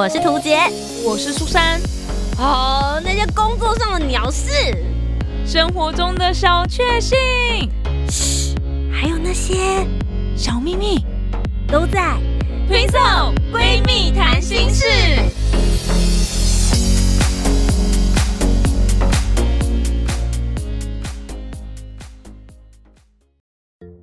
我是涂杰，我是苏珊。哦，那些工作上的鸟事，生活中的小确幸，嘘，还有那些小秘密，都在推送闺蜜谈心事。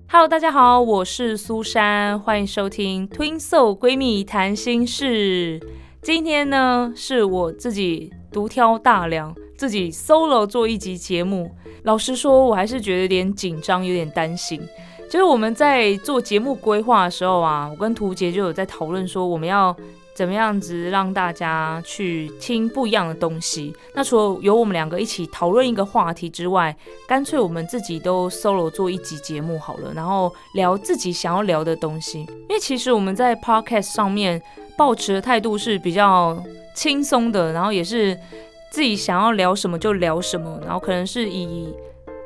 Hello，大家好，我是苏珊，欢迎收听 Twin Soul 闺蜜谈心事。今天呢，是我自己独挑大梁，自己 solo 做一集节目。老实说，我还是觉得有点紧张，有点担心。就是我们在做节目规划的时候啊，我跟图杰就有在讨论说，我们要。怎么样子让大家去听不一样的东西？那除了由我们两个一起讨论一个话题之外，干脆我们自己都 solo 做一集节目好了，然后聊自己想要聊的东西。因为其实我们在 podcast 上面抱持的态度是比较轻松的，然后也是自己想要聊什么就聊什么，然后可能是以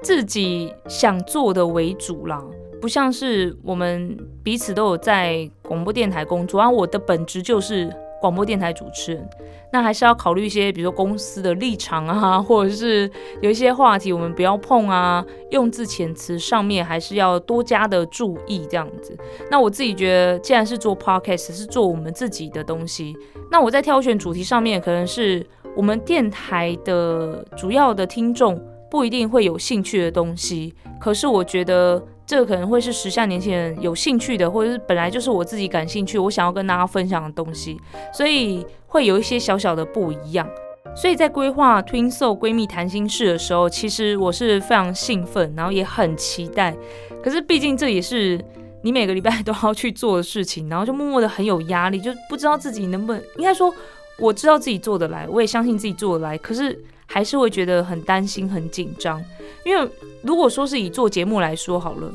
自己想做的为主啦。不像是我们彼此都有在广播电台工作，然后我的本职就是广播电台主持人，那还是要考虑一些，比如说公司的立场啊，或者是有一些话题我们不要碰啊，用字遣词上面还是要多加的注意这样子。那我自己觉得，既然是做 podcast，是做我们自己的东西，那我在挑选主题上面，可能是我们电台的主要的听众不一定会有兴趣的东西，可是我觉得。这个可能会是时下年轻人有兴趣的，或者是本来就是我自己感兴趣，我想要跟大家分享的东西，所以会有一些小小的不一样。所以在规划 Twin Soul 闺蜜谈心事的时候，其实我是非常兴奋，然后也很期待。可是毕竟这也是你每个礼拜都要去做的事情，然后就默默的很有压力，就不知道自己能不能，应该说我知道自己做得来，我也相信自己做得来，可是。还是会觉得很担心、很紧张，因为如果说是以做节目来说好了，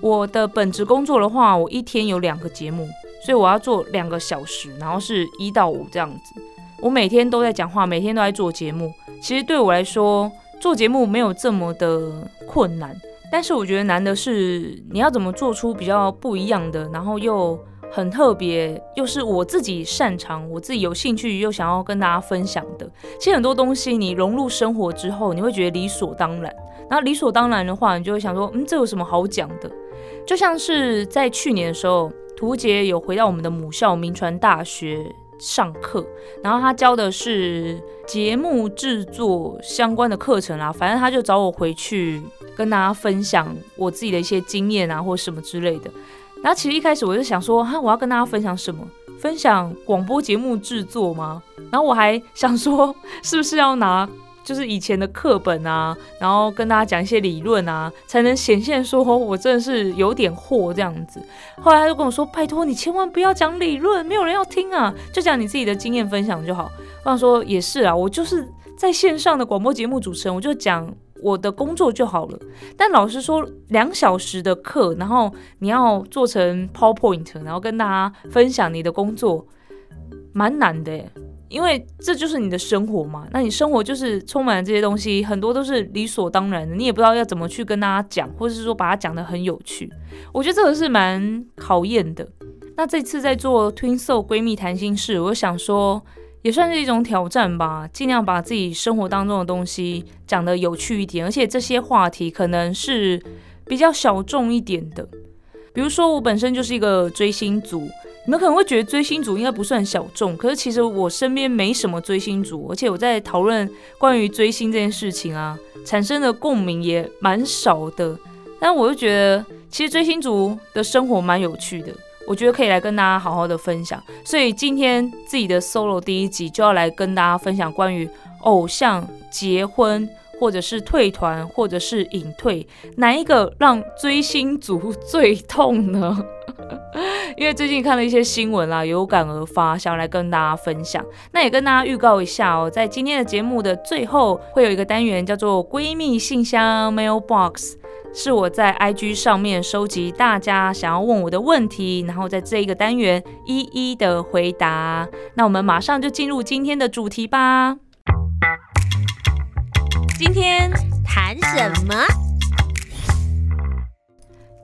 我的本职工作的话，我一天有两个节目，所以我要做两个小时，然后是一到五这样子。我每天都在讲话，每天都在做节目。其实对我来说，做节目没有这么的困难，但是我觉得难的是你要怎么做出比较不一样的，然后又。很特别，又是我自己擅长、我自己有兴趣又想要跟大家分享的。其实很多东西你融入生活之后，你会觉得理所当然。然后理所当然的话，你就会想说，嗯，这有什么好讲的？就像是在去年的时候，图杰有回到我们的母校明传大学上课，然后他教的是节目制作相关的课程啦。反正他就找我回去跟大家分享我自己的一些经验啊，或什么之类的。然后其实一开始我就想说，哈，我要跟大家分享什么？分享广播节目制作吗？然后我还想说，是不是要拿就是以前的课本啊，然后跟大家讲一些理论啊，才能显现说我真的是有点货这样子。后来他就跟我说，拜托你千万不要讲理论，没有人要听啊，就讲你自己的经验分享就好。我想说也是啊，我就是在线上的广播节目主持人，我就讲。我的工作就好了，但老师说两小时的课，然后你要做成 PowerPoint，然后跟大家分享你的工作，蛮难的。因为这就是你的生活嘛，那你生活就是充满了这些东西，很多都是理所当然的，你也不知道要怎么去跟大家讲，或者是说把它讲得很有趣。我觉得这个是蛮考验的。那这次在做 Twin Soul 闺蜜谈心事，我想说。也算是一种挑战吧，尽量把自己生活当中的东西讲得有趣一点，而且这些话题可能是比较小众一点的。比如说，我本身就是一个追星族，你们可能会觉得追星族应该不算小众，可是其实我身边没什么追星族，而且我在讨论关于追星这件事情啊，产生的共鸣也蛮少的。但我就觉得，其实追星族的生活蛮有趣的。我觉得可以来跟大家好好的分享，所以今天自己的 solo 第一集就要来跟大家分享关于偶像结婚，或者是退团，或者是隐退，哪一个让追星族 最痛呢？因为最近看了一些新闻啦，有感而发，想要来跟大家分享。那也跟大家预告一下哦，在今天的节目的最后会有一个单元叫做闺蜜信箱 mailbox。是我在 IG 上面收集大家想要问我的问题，然后在这一个单元一一的回答。那我们马上就进入今天的主题吧。今天谈什么？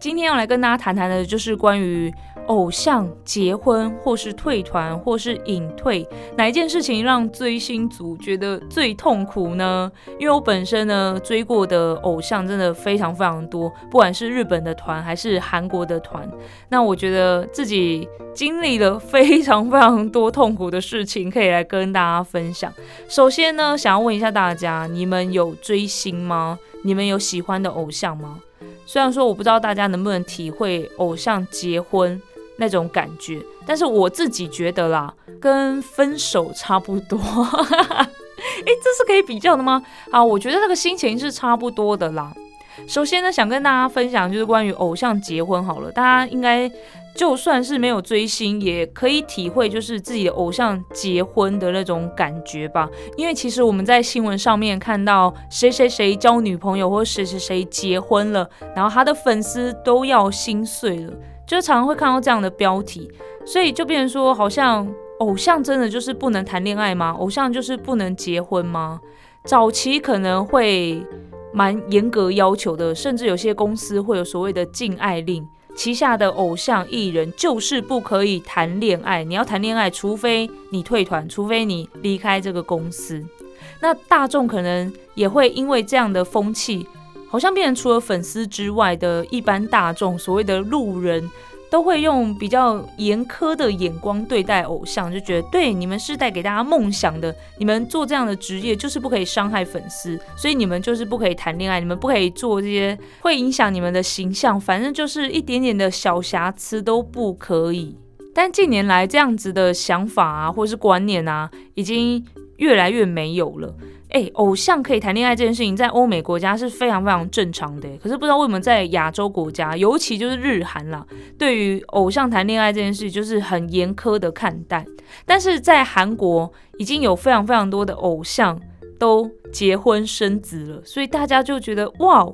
今天要来跟大家谈谈的就是关于偶像结婚，或是退团，或是隐退，哪一件事情让追星族觉得最痛苦呢？因为我本身呢追过的偶像真的非常非常多，不管是日本的团还是韩国的团，那我觉得自己经历了非常非常多痛苦的事情，可以来跟大家分享。首先呢，想要问一下大家，你们有追星吗？你们有喜欢的偶像吗？虽然说我不知道大家能不能体会偶像结婚那种感觉，但是我自己觉得啦，跟分手差不多。哎，这是可以比较的吗？啊，我觉得那个心情是差不多的啦。首先呢，想跟大家分享就是关于偶像结婚好了，大家应该。就算是没有追星，也可以体会就是自己的偶像结婚的那种感觉吧。因为其实我们在新闻上面看到谁谁谁交女朋友，或者谁谁谁结婚了，然后他的粉丝都要心碎了，就常常会看到这样的标题。所以就变成说，好像偶像真的就是不能谈恋爱吗？偶像就是不能结婚吗？早期可能会蛮严格要求的，甚至有些公司会有所谓的禁爱令。旗下的偶像艺人就是不可以谈恋爱，你要谈恋爱，除非你退团，除非你离开这个公司。那大众可能也会因为这样的风气，好像变成除了粉丝之外的一般大众，所谓的路人。都会用比较严苛的眼光对待偶像，就觉得对你们是带给大家梦想的，你们做这样的职业就是不可以伤害粉丝，所以你们就是不可以谈恋爱，你们不可以做这些会影响你们的形象，反正就是一点点的小瑕疵都不可以。但近年来这样子的想法啊，或是观念啊，已经越来越没有了。哎，偶像可以谈恋爱这件事情，在欧美国家是非常非常正常的。可是不知道为什么在亚洲国家，尤其就是日韩啦，对于偶像谈恋爱这件事，就是很严苛的看待。但是在韩国，已经有非常非常多的偶像都结婚生子了，所以大家就觉得哇，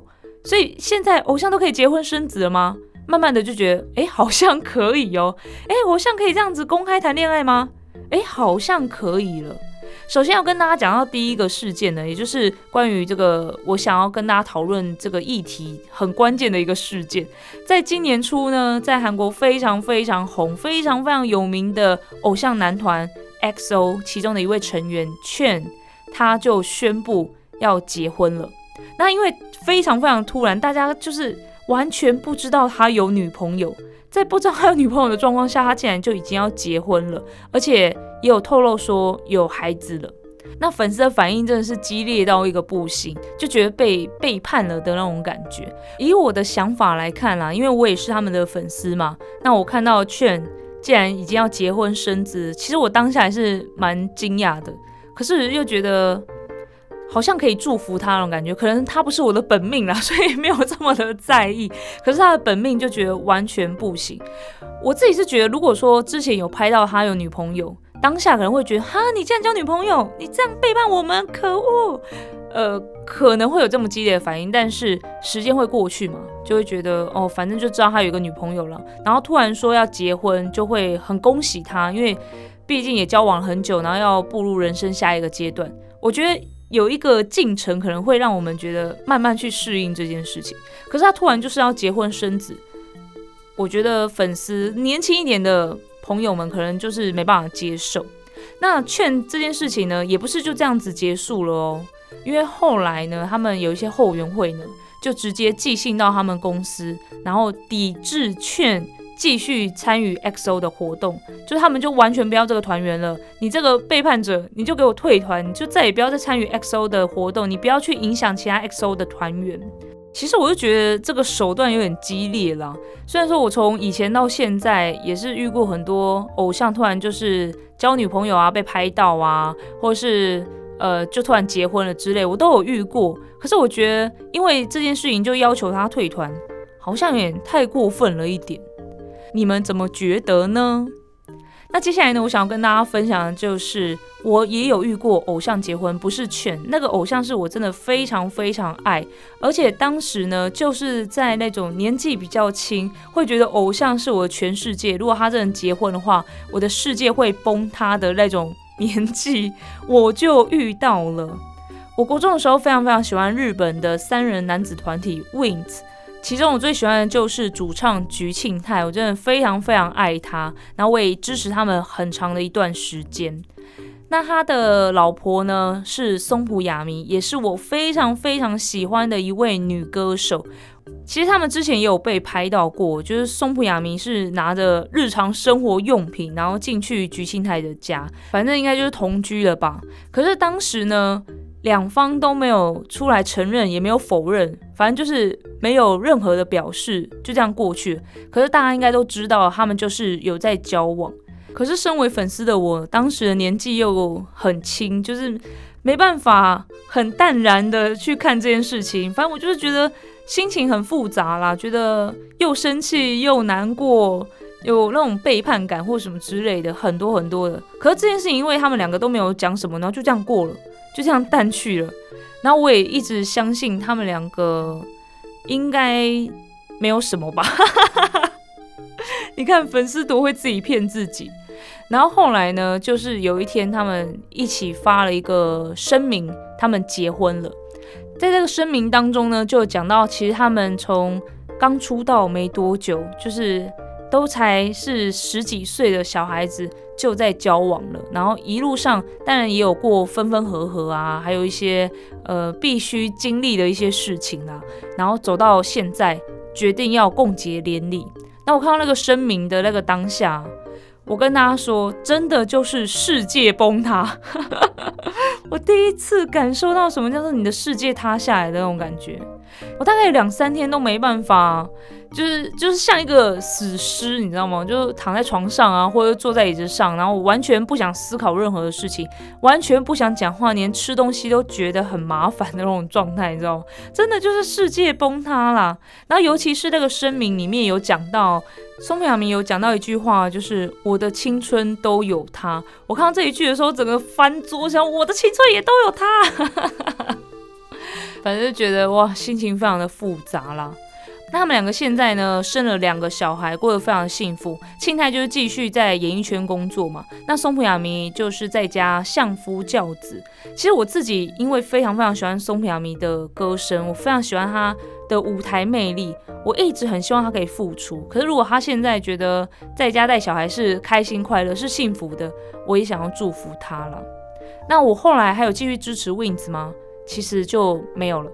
所以现在偶像都可以结婚生子了吗？慢慢的就觉得，哎，好像可以哦。哎，偶像可以这样子公开谈恋爱吗？哎，好像可以了。首先要跟大家讲到第一个事件呢，也就是关于这个我想要跟大家讨论这个议题很关键的一个事件，在今年初呢，在韩国非常非常红、非常非常有名的偶像男团 XO 其中的一位成员 Chen，他就宣布要结婚了。那因为非常非常突然，大家就是完全不知道他有女朋友。在不知道他有女朋友的状况下，他竟然就已经要结婚了，而且也有透露说有孩子了。那粉丝的反应真的是激烈到一个不行，就觉得被背叛了的那种感觉。以我的想法来看啦，因为我也是他们的粉丝嘛，那我看到劝既然已经要结婚生子，其实我当下还是蛮惊讶的，可是又觉得。好像可以祝福他那种感觉，可能他不是我的本命啦，所以没有这么的在意。可是他的本命就觉得完全不行。我自己是觉得，如果说之前有拍到他有女朋友，当下可能会觉得，哈，你竟然交女朋友，你这样背叛我们，可恶！呃，可能会有这么激烈的反应。但是时间会过去嘛，就会觉得，哦，反正就知道他有一个女朋友了。然后突然说要结婚，就会很恭喜他，因为毕竟也交往很久，然后要步入人生下一个阶段。我觉得。有一个进程可能会让我们觉得慢慢去适应这件事情，可是他突然就是要结婚生子，我觉得粉丝年轻一点的朋友们可能就是没办法接受。那劝这件事情呢，也不是就这样子结束了哦，因为后来呢，他们有一些后援会呢，就直接寄信到他们公司，然后抵制劝。继续参与 XO 的活动，就他们就完全不要这个团员了。你这个背叛者，你就给我退团，你就再也不要再参与 XO 的活动，你不要去影响其他 XO 的团员。其实我就觉得这个手段有点激烈了。虽然说我从以前到现在也是遇过很多偶像突然就是交女朋友啊，被拍到啊，或是呃就突然结婚了之类，我都有遇过。可是我觉得因为这件事情就要求他退团，好像有点太过分了一点。你们怎么觉得呢？那接下来呢，我想要跟大家分享的就是，我也有遇过偶像结婚，不是劝那个偶像是我真的非常非常爱，而且当时呢，就是在那种年纪比较轻，会觉得偶像是我的全世界。如果他真的结婚的话，我的世界会崩塌的那种年纪，我就遇到了。我国中的时候非常非常喜欢日本的三人男子团体 Wings。其中我最喜欢的就是主唱菊庆泰，我真的非常非常爱他，然后我也支持他们很长的一段时间。那他的老婆呢是松浦亚弥，也是我非常非常喜欢的一位女歌手。其实他们之前也有被拍到过，就是松浦亚弥是拿着日常生活用品，然后进去菊庆泰的家，反正应该就是同居了吧。可是当时呢，两方都没有出来承认，也没有否认，反正就是没有任何的表示，就这样过去。可是大家应该都知道，他们就是有在交往。可是身为粉丝的我，当时的年纪又很轻，就是没办法很淡然的去看这件事情。反正我就是觉得。心情很复杂啦，觉得又生气又难过，有那种背叛感或什么之类的，很多很多的。可是这件事情，因为他们两个都没有讲什么，然后就这样过了，就这样淡去了。然后我也一直相信他们两个应该没有什么吧。你看粉丝多会自己骗自己。然后后来呢，就是有一天他们一起发了一个声明，他们结婚了。在这个声明当中呢，就讲到其实他们从刚出道没多久，就是都才是十几岁的小孩子就在交往了，然后一路上当然也有过分分合合啊，还有一些呃必须经历的一些事情啊，然后走到现在决定要共结连理。那我看到那个声明的那个当下。我跟大家说，真的就是世界崩塌。我第一次感受到什么叫做你的世界塌下来的那种感觉。我大概两三天都没办法。就是就是像一个死尸，你知道吗？就是躺在床上啊，或者坐在椅子上，然后完全不想思考任何的事情，完全不想讲话，连吃东西都觉得很麻烦的那种状态，你知道吗？真的就是世界崩塌啦。然后尤其是那个声明里面有讲到，松平亚明有讲到一句话，就是我的青春都有他。我看到这一句的时候，整个翻桌，想我的青春也都有他。反正就觉得哇，心情非常的复杂啦。那他们两个现在呢，生了两个小孩，过得非常幸福。庆太就是继续在演艺圈工作嘛，那松浦亚弥就是在家相夫教子。其实我自己因为非常非常喜欢松浦亚弥的歌声，我非常喜欢他的舞台魅力，我一直很希望他可以复出。可是如果他现在觉得在家带小孩是开心快乐是幸福的，我也想要祝福他了。那我后来还有继续支持 Wins 吗？其实就没有了。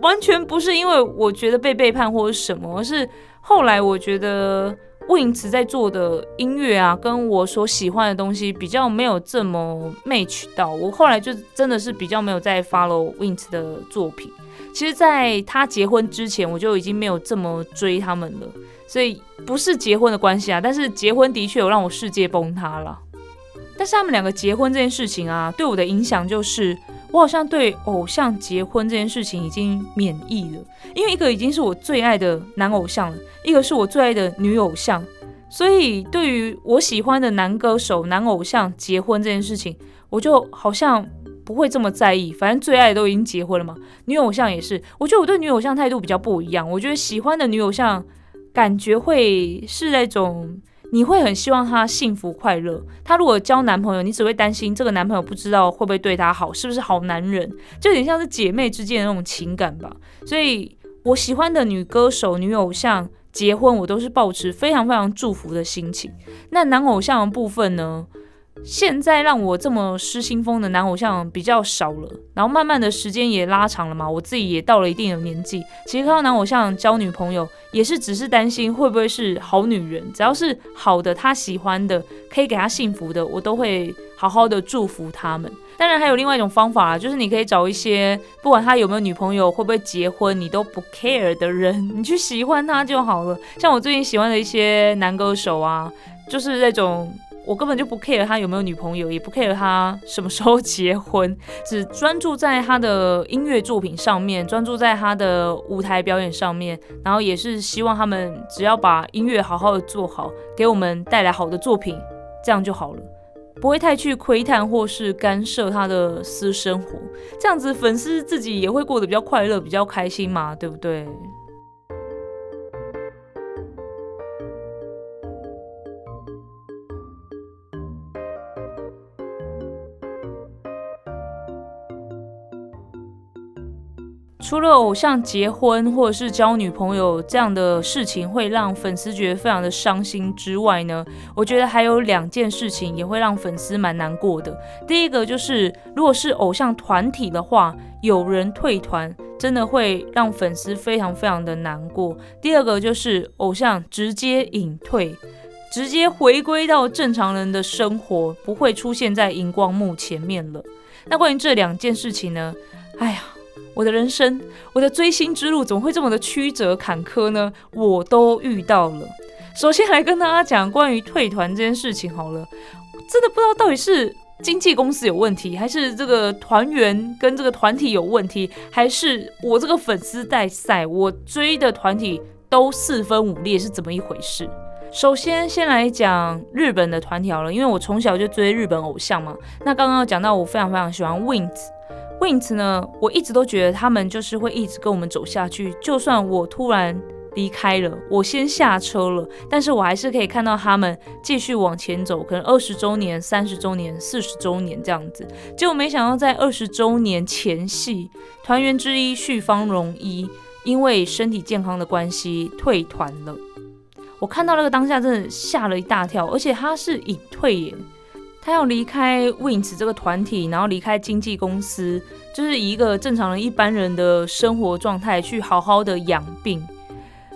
完全不是因为我觉得被背叛或者什么，而是后来我觉得 Wins 在做的音乐啊，跟我所喜欢的东西比较没有这么 match 到。我后来就真的是比较没有在 follow Wins 的作品。其实，在他结婚之前，我就已经没有这么追他们了。所以不是结婚的关系啊，但是结婚的确有让我世界崩塌了。但是他们两个结婚这件事情啊，对我的影响就是。我好像对偶像结婚这件事情已经免疫了，因为一个已经是我最爱的男偶像了，一个是我最爱的女偶像，所以对于我喜欢的男歌手、男偶像结婚这件事情，我就好像不会这么在意。反正最爱都已经结婚了嘛，女偶像也是。我觉得我对女偶像态度比较不一样，我觉得喜欢的女偶像感觉会是那种。你会很希望他幸福快乐。他如果交男朋友，你只会担心这个男朋友不知道会不会对他好，是不是好男人，就有点像是姐妹之间的那种情感吧。所以我喜欢的女歌手、女偶像结婚，我都是保持非常非常祝福的心情。那男偶像的部分呢？现在让我这么失心疯的男偶像比较少了，然后慢慢的时间也拉长了嘛，我自己也到了一定的年纪，其实看到男偶像交女朋友，也是只是担心会不会是好女人，只要是好的，他喜欢的，可以给他幸福的，我都会好好的祝福他们。当然还有另外一种方法，就是你可以找一些不管他有没有女朋友，会不会结婚，你都不 care 的人，你去喜欢他就好了。像我最近喜欢的一些男歌手啊，就是那种。我根本就不 care 他有没有女朋友，也不 care 他什么时候结婚，只专注在他的音乐作品上面，专注在他的舞台表演上面，然后也是希望他们只要把音乐好好的做好，给我们带来好的作品，这样就好了，不会太去窥探或是干涉他的私生活，这样子粉丝自己也会过得比较快乐，比较开心嘛，对不对？除了偶像结婚或者是交女朋友这样的事情会让粉丝觉得非常的伤心之外呢，我觉得还有两件事情也会让粉丝蛮难过的。第一个就是，如果是偶像团体的话，有人退团，真的会让粉丝非常非常的难过。第二个就是偶像直接隐退，直接回归到正常人的生活，不会出现在荧光幕前面了。那关于这两件事情呢？哎呀。我的人生，我的追星之路怎么会这么的曲折坎坷呢？我都遇到了。首先来跟大家讲关于退团这件事情好了，真的不知道到底是经纪公司有问题，还是这个团员跟这个团体有问题，还是我这个粉丝带赛，我追的团体都四分五裂，是怎么一回事？首先先来讲日本的团体好了，因为我从小就追日本偶像嘛。那刚刚讲到我非常非常喜欢 Wings。Win 呢，我一直都觉得他们就是会一直跟我们走下去。就算我突然离开了，我先下车了，但是我还是可以看到他们继续往前走。可能二十周年、三十周年、四十周年这样子。结果没想到在二十周年前夕，团员之一旭方荣一因为身体健康的关系退团了。我看到那个当下真的吓了一大跳，而且他是隐退耶。他要离开 Wings 这个团体，然后离开经纪公司，就是以一个正常人、一般人的生活状态去好好的养病。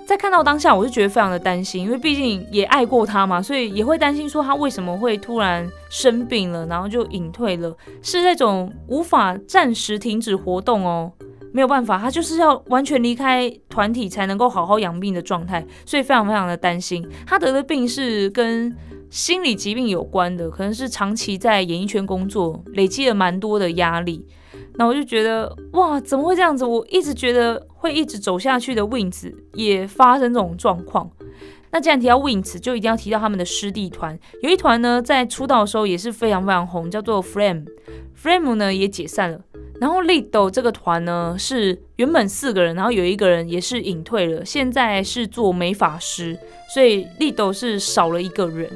在看到当下，我就觉得非常的担心，因为毕竟也爱过他嘛，所以也会担心说他为什么会突然生病了，然后就隐退了，是那种无法暂时停止活动哦，没有办法，他就是要完全离开团体才能够好好养病的状态，所以非常非常的担心。他得的病是跟。心理疾病有关的，可能是长期在演艺圈工作，累积了蛮多的压力。那我就觉得，哇，怎么会这样子？我一直觉得会一直走下去的 Wings 也发生这种状况。那既然提到 Wings，就一定要提到他们的师弟团。有一团呢，在出道的时候也是非常非常红，叫做 Frame。Frame 呢也解散了。然后 Lido 这个团呢是原本四个人，然后有一个人也是隐退了，现在是做美发师，所以 Lido 是少了一个人。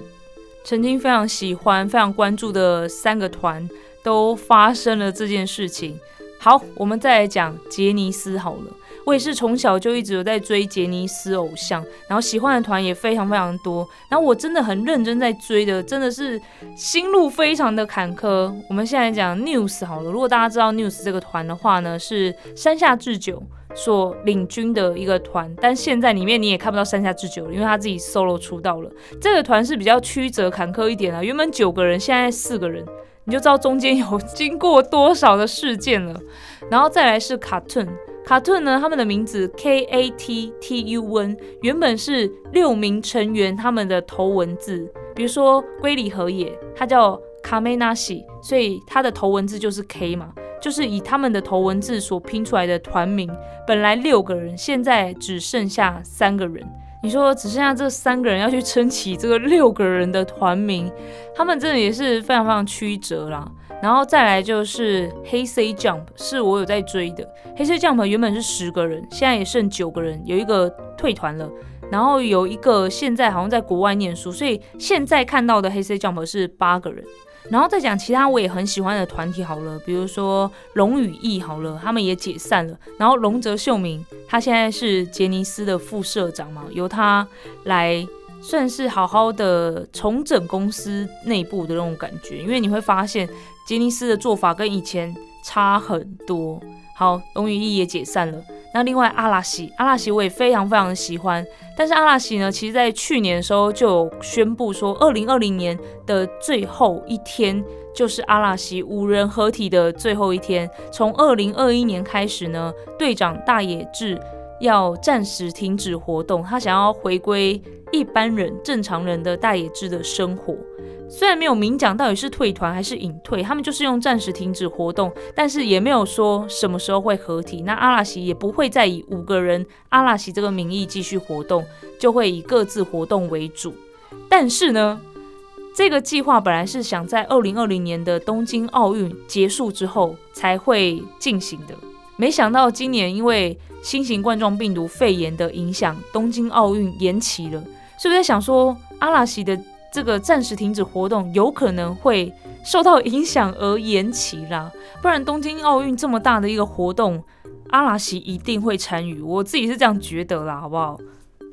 曾经非常喜欢、非常关注的三个团都发生了这件事情。好，我们再来讲杰尼斯好了。我也是从小就一直有在追杰尼斯偶像，然后喜欢的团也非常非常多。然后我真的很认真在追的，真的是心路非常的坎坷。我们现在讲 News 好了，如果大家知道 News 这个团的话呢，是山下智久。所领军的一个团，但现在里面你也看不到山下智久了，因为他自己 solo 出道了。这个团是比较曲折坎坷一点啊，原本九个人，现在四个人，你就知道中间有经过多少的事件了。然后再来是 Cartoon。卡顿呢，他们的名字 K A T T U N，原本是六名成员他们的头文字，比如说龟梨和也，他叫 Kamenashi，所以他的头文字就是 K 嘛。就是以他们的头文字所拼出来的团名，本来六个人，现在只剩下三个人。你说只剩下这三个人要去撑起这个六个人的团名，他们真的也是非常非常曲折啦。然后再来就是黑 C Jump，是我有在追的。黑 C Jump 原本是十个人，现在也剩九个人，有一个退团了，然后有一个现在好像在国外念书，所以现在看到的黑 C Jump 是八个人。然后再讲其他我也很喜欢的团体好了，比如说龙与翼好了，他们也解散了。然后龙泽秀明他现在是杰尼斯的副社长嘛，由他来算是好好的重整公司内部的那种感觉，因为你会发现杰尼斯的做法跟以前差很多。好，龙与翼也解散了。那另外阿拉西，阿拉西我也非常非常的喜欢，但是阿拉西呢，其实在去年的时候就有宣布说，二零二零年的最后一天就是阿拉西五人合体的最后一天。从二零二一年开始呢，队长大野智要暂时停止活动，他想要回归一般人、正常人的大野智的生活。虽然没有明讲到底是退团还是隐退，他们就是用暂时停止活动，但是也没有说什么时候会合体。那阿拉西也不会再以五个人阿拉西这个名义继续活动，就会以各自活动为主。但是呢，这个计划本来是想在二零二零年的东京奥运结束之后才会进行的，没想到今年因为新型冠状病毒肺炎的影响，东京奥运延期了。是不是在想说，阿拉西的。这个暂时停止活动有可能会受到影响而延期啦，不然东京奥运这么大的一个活动，阿拉西一定会参与，我自己是这样觉得啦，好不好？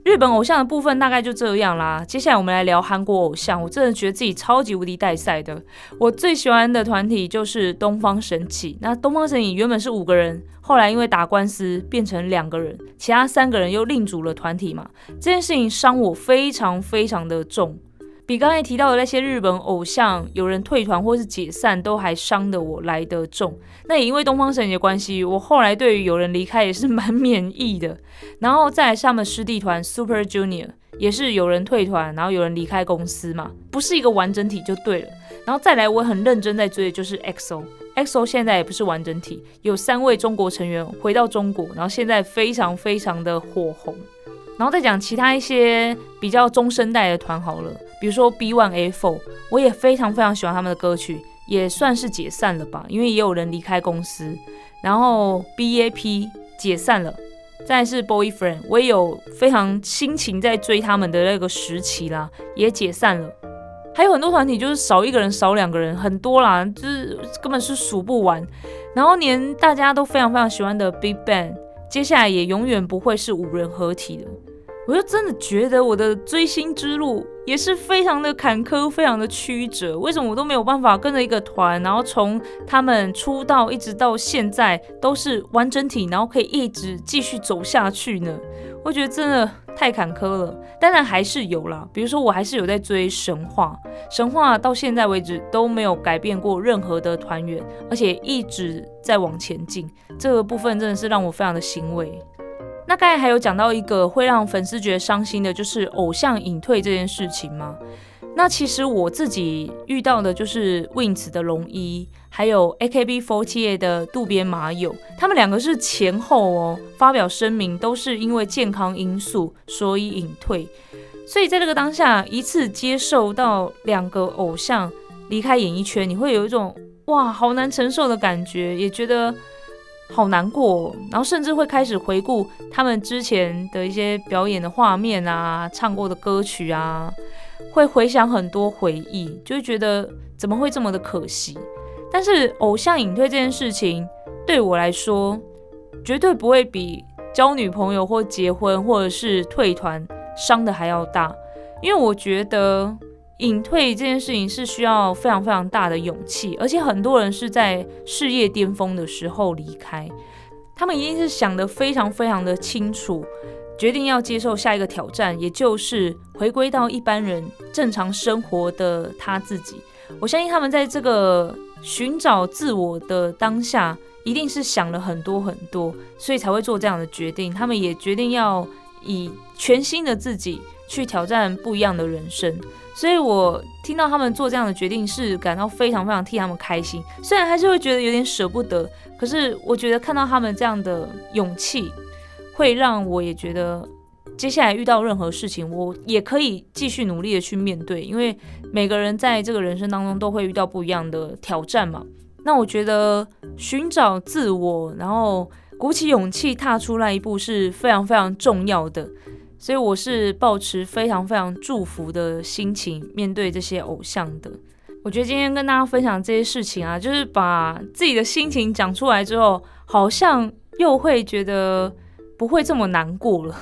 日本偶像的部分大概就这样啦。接下来我们来聊韩国偶像，我真的觉得自己超级无敌带赛的。我最喜欢的团体就是东方神起。那东方神起原本是五个人，后来因为打官司变成两个人，其他三个人又另组了团体嘛。这件事情伤我非常非常的重。比刚才提到的那些日本偶像有人退团或是解散，都还伤得我来得重。那也因为东方神起的关系，我后来对于有人离开也是蛮免疫的。然后再来是他们师弟团 Super Junior，也是有人退团，然后有人离开公司嘛，不是一个完整体就对了。然后再来我很认真在追的就是 XO。XO 现在也不是完整体，有三位中国成员回到中国，然后现在非常非常的火红。然后再讲其他一些比较中生代的团好了。比如说 B One A Four，我也非常非常喜欢他们的歌曲，也算是解散了吧，因为也有人离开公司。然后 B A P 解散了，再是 Boyfriend，我也有非常心情在追他们的那个时期啦，也解散了。还有很多团体就是少一个人少两个人，很多啦，就是根本是数不完。然后连大家都非常非常喜欢的 Big Bang，接下来也永远不会是五人合体的。我就真的觉得我的追星之路也是非常的坎坷，非常的曲折。为什么我都没有办法跟着一个团，然后从他们出道一直到现在都是完整体，然后可以一直继续走下去呢？我觉得真的太坎坷了。当然还是有啦，比如说我还是有在追神话，神话到现在为止都没有改变过任何的团员，而且一直在往前进。这个部分真的是让我非常的欣慰。那刚才还有讲到一个会让粉丝觉得伤心的，就是偶像隐退这件事情吗？那其实我自己遇到的就是 Wings 的龙一，还有 AKB48 的渡边麻友，他们两个是前后哦发表声明，都是因为健康因素所以隐退。所以在这个当下，一次接受到两个偶像离开演艺圈，你会有一种哇好难承受的感觉，也觉得。好难过，然后甚至会开始回顾他们之前的一些表演的画面啊，唱过的歌曲啊，会回想很多回忆，就会觉得怎么会这么的可惜。但是偶像隐退这件事情对我来说，绝对不会比交女朋友或结婚或者是退团伤的还要大，因为我觉得。隐退这件事情是需要非常非常大的勇气，而且很多人是在事业巅峰的时候离开，他们一定是想得非常非常的清楚，决定要接受下一个挑战，也就是回归到一般人正常生活的他自己。我相信他们在这个寻找自我的当下，一定是想了很多很多，所以才会做这样的决定。他们也决定要以全新的自己去挑战不一样的人生。所以我听到他们做这样的决定，是感到非常非常替他们开心。虽然还是会觉得有点舍不得，可是我觉得看到他们这样的勇气，会让我也觉得接下来遇到任何事情，我也可以继续努力的去面对。因为每个人在这个人生当中都会遇到不一样的挑战嘛。那我觉得寻找自我，然后鼓起勇气踏出那一步是非常非常重要的。所以我是抱持非常非常祝福的心情面对这些偶像的。我觉得今天跟大家分享这些事情啊，就是把自己的心情讲出来之后，好像又会觉得不会这么难过了。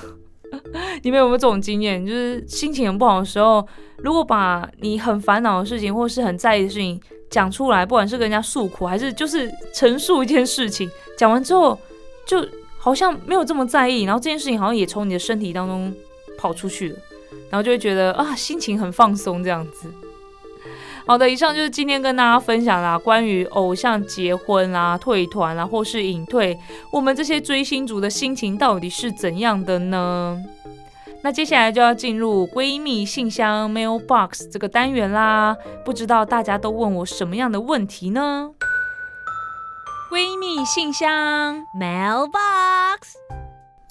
你们有没有这种经验？就是心情很不好的时候，如果把你很烦恼的事情或是很在意的事情讲出来，不管是跟人家诉苦，还是就是陈述一件事情，讲完之后就。好像没有这么在意，然后这件事情好像也从你的身体当中跑出去了，然后就会觉得啊，心情很放松这样子。好的，以上就是今天跟大家分享啦，关于偶像结婚啦、退团啦，或是隐退，我们这些追星族的心情到底是怎样的呢？那接下来就要进入闺蜜信箱 mailbox 这个单元啦，不知道大家都问我什么样的问题呢？闺蜜信箱 mailbox，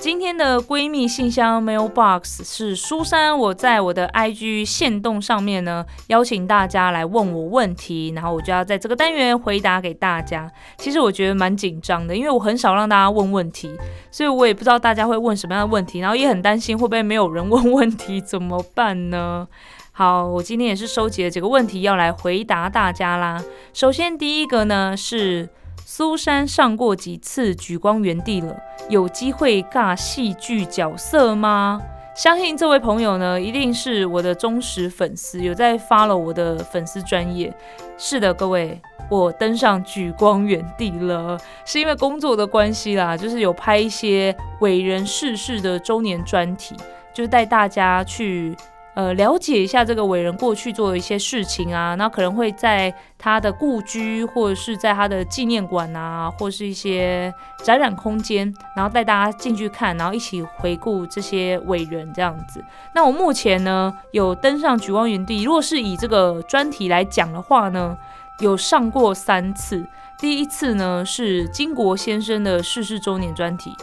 今天的闺蜜信箱 mailbox 是苏珊，我在我的 IG 线动上面呢，邀请大家来问我问题，然后我就要在这个单元回答给大家。其实我觉得蛮紧张的，因为我很少让大家问问题，所以我也不知道大家会问什么样的问题，然后也很担心会不会没有人问问题怎么办呢？好，我今天也是收集了几个问题要来回答大家啦。首先第一个呢是。苏珊上过几次举光原地了，有机会尬戏剧角色吗？相信这位朋友呢，一定是我的忠实粉丝，有在 follow 我的粉丝专业。是的，各位，我登上举光原地了，是因为工作的关系啦，就是有拍一些伟人逝世的周年专题，就是带大家去。呃，了解一下这个伟人过去做的一些事情啊，那可能会在他的故居，或者是在他的纪念馆啊，或是一些展览空间，然后带大家进去看，然后一起回顾这些伟人这样子。那我目前呢，有登上举光园地，如果是以这个专题来讲的话呢，有上过三次。第一次呢是金国先生的逝世周年专题。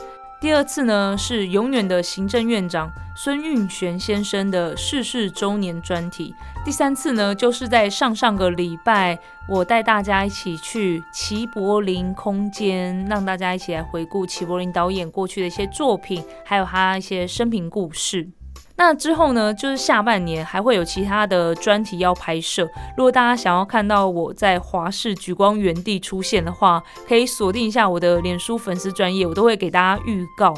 第二次呢是永远的行政院长孙运璇先生的逝世周年专题。第三次呢就是在上上个礼拜，我带大家一起去齐柏林空间，让大家一起来回顾齐柏林导演过去的一些作品，还有他一些生平故事。那之后呢，就是下半年还会有其他的专题要拍摄。如果大家想要看到我在华视举光原地出现的话，可以锁定一下我的脸书粉丝专业，我都会给大家预告。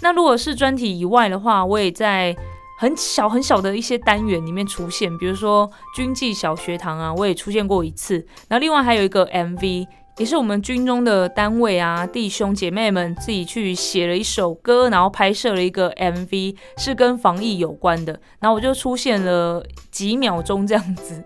那如果是专题以外的话，我也在很小很小的一些单元里面出现，比如说军纪小学堂啊，我也出现过一次。然后另外还有一个 MV。也是我们军中的单位啊，弟兄姐妹们自己去写了一首歌，然后拍摄了一个 MV，是跟防疫有关的。然后我就出现了几秒钟这样子，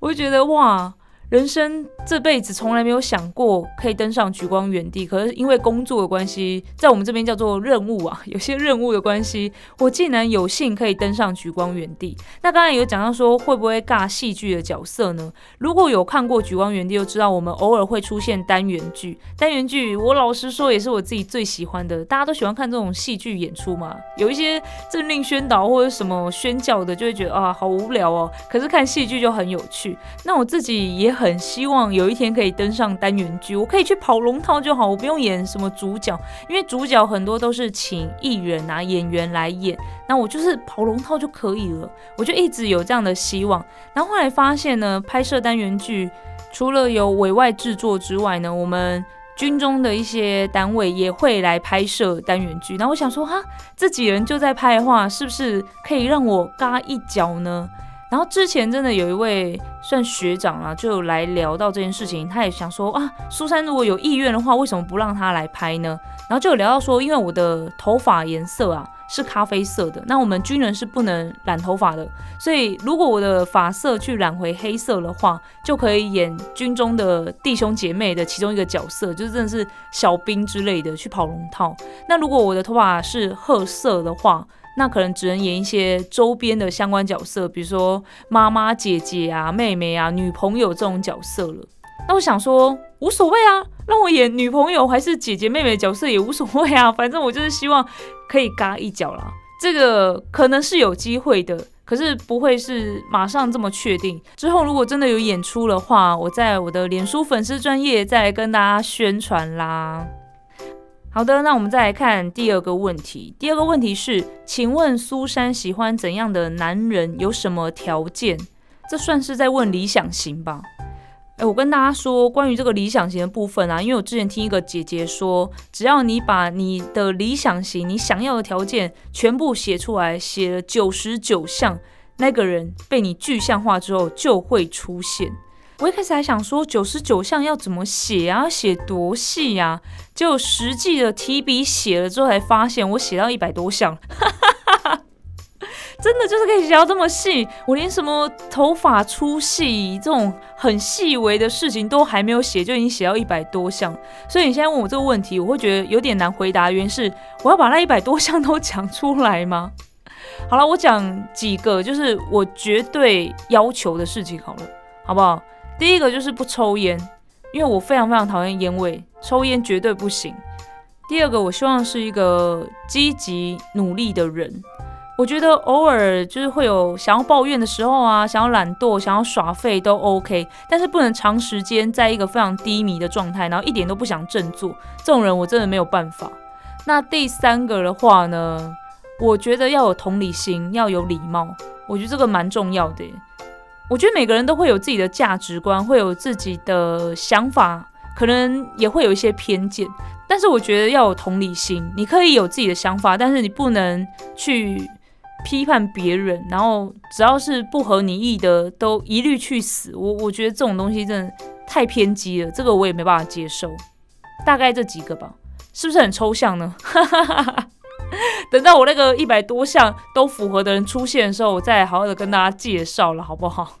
我就觉得哇。人生这辈子从来没有想过可以登上举光原地，可是因为工作的关系，在我们这边叫做任务啊，有些任务的关系，我竟然有幸可以登上举光原地。那刚才有讲到说会不会尬戏剧的角色呢？如果有看过举光原地，就知道我们偶尔会出现单元剧。单元剧，我老实说也是我自己最喜欢的。大家都喜欢看这种戏剧演出嘛，有一些政令宣导或者什么宣教的，就会觉得啊好无聊哦。可是看戏剧就很有趣。那我自己也很。很希望有一天可以登上单元剧，我可以去跑龙套就好，我不用演什么主角，因为主角很多都是请艺人啊演员来演，那我就是跑龙套就可以了。我就一直有这样的希望，然后后来发现呢，拍摄单元剧除了有委外制作之外呢，我们军中的一些单位也会来拍摄单元剧。那我想说，哈，这几人就在拍的话，是不是可以让我嘎一脚呢？然后之前真的有一位算学长啊，就来聊到这件事情，他也想说啊，苏珊如果有意愿的话，为什么不让他来拍呢？然后就有聊到说，因为我的头发颜色啊是咖啡色的，那我们军人是不能染头发的，所以如果我的发色去染回黑色的话，就可以演军中的弟兄姐妹的其中一个角色，就是真的是小兵之类的去跑龙套。那如果我的头发是褐色的话，那可能只能演一些周边的相关角色，比如说妈妈、姐姐啊、妹妹啊、女朋友这种角色了。那我想说，无所谓啊，让我演女朋友还是姐姐、妹妹的角色也无所谓啊，反正我就是希望可以嘎一脚啦。这个可能是有机会的，可是不会是马上这么确定。之后如果真的有演出的话，我在我的脸书粉丝专业再跟大家宣传啦。好的，那我们再来看第二个问题。第二个问题是，请问苏珊喜欢怎样的男人？有什么条件？这算是在问理想型吧？哎，我跟大家说，关于这个理想型的部分啊，因为我之前听一个姐姐说，只要你把你的理想型、你想要的条件全部写出来，写了九十九项，那个人被你具象化之后就会出现。我一开始还想说九十九项要怎么写啊，写多细呀？结果实际的提笔写了之后，才发现我写到一百多项，真的就是可以写到这么细。我连什么头发粗细这种很细微的事情都还没有写，就已经写到一百多项。所以你现在问我这个问题，我会觉得有点难回答。原因是我要把那一百多项都讲出来吗？好了，我讲几个就是我绝对要求的事情好了，好不好？第一个就是不抽烟，因为我非常非常讨厌烟味，抽烟绝对不行。第二个，我希望是一个积极努力的人。我觉得偶尔就是会有想要抱怨的时候啊，想要懒惰、想要耍废都 OK，但是不能长时间在一个非常低迷的状态，然后一点都不想振作。这种人我真的没有办法。那第三个的话呢，我觉得要有同理心，要有礼貌，我觉得这个蛮重要的。我觉得每个人都会有自己的价值观，会有自己的想法，可能也会有一些偏见。但是我觉得要有同理心，你可以有自己的想法，但是你不能去批判别人，然后只要是不合你意的，都一律去死。我我觉得这种东西真的太偏激了，这个我也没办法接受。大概这几个吧，是不是很抽象呢？等到我那个一百多项都符合的人出现的时候，我再好好的跟大家介绍了，好不好？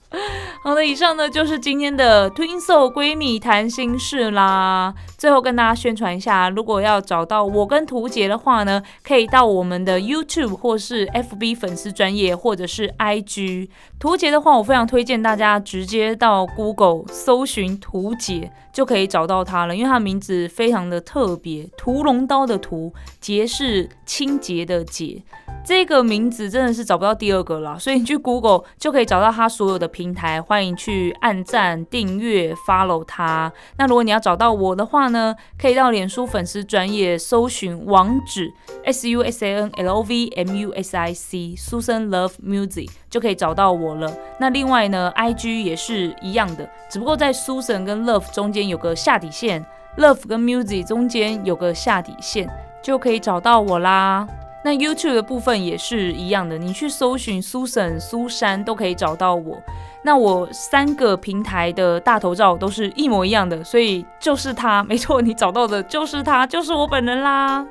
好的，以上呢就是今天的 Twin Soul 闺蜜谈心事啦。最后跟大家宣传一下，如果要找到我跟图杰的话呢，可以到我们的 YouTube 或是 FB 粉丝专业，或者是 IG。图杰的话，我非常推荐大家直接到 Google 搜寻图杰就可以找到他了，因为他名字非常的特别，屠龙刀的屠，杰是清洁的洁。这个名字真的是找不到第二个了，所以你去 Google 就可以找到他所有的平台，欢迎去按赞、订阅、follow 他。那如果你要找到我的话呢，可以到脸书粉丝专业搜寻网址 s u s a n l o v m u s i c Susan Love Music 就可以找到我了。那另外呢，IG 也是一样的，只不过在 Susan 跟 Love 中间有个下底线，Love 跟 Music 中间有个下底线，就可以找到我啦。那 YouTube 的部分也是一样的，你去搜寻 Susan 苏珊都可以找到我。那我三个平台的大头照都是一模一样的，所以就是他，没错，你找到的就是他，就是我本人啦。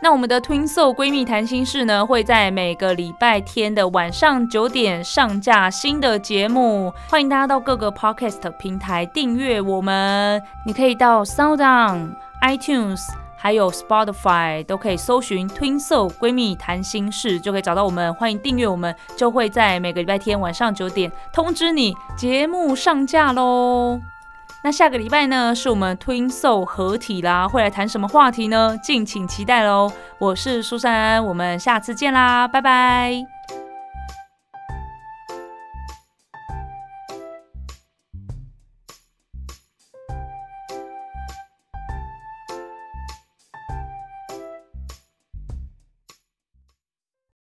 那我们的 Twin Soul 闺蜜谈心事呢，会在每个礼拜天的晚上九点上架新的节目，欢迎大家到各个 Podcast 平台订阅我们。你可以到 SoundOn、iTunes。还有 Spotify 都可以搜寻 Twin Soul 闺蜜谈心事，就可以找到我们。欢迎订阅我们，就会在每个礼拜天晚上九点通知你节目上架喽。那下个礼拜呢，是我们 Twin Soul 合体啦，会来谈什么话题呢？敬请期待喽。我是苏珊，我们下次见啦，拜拜。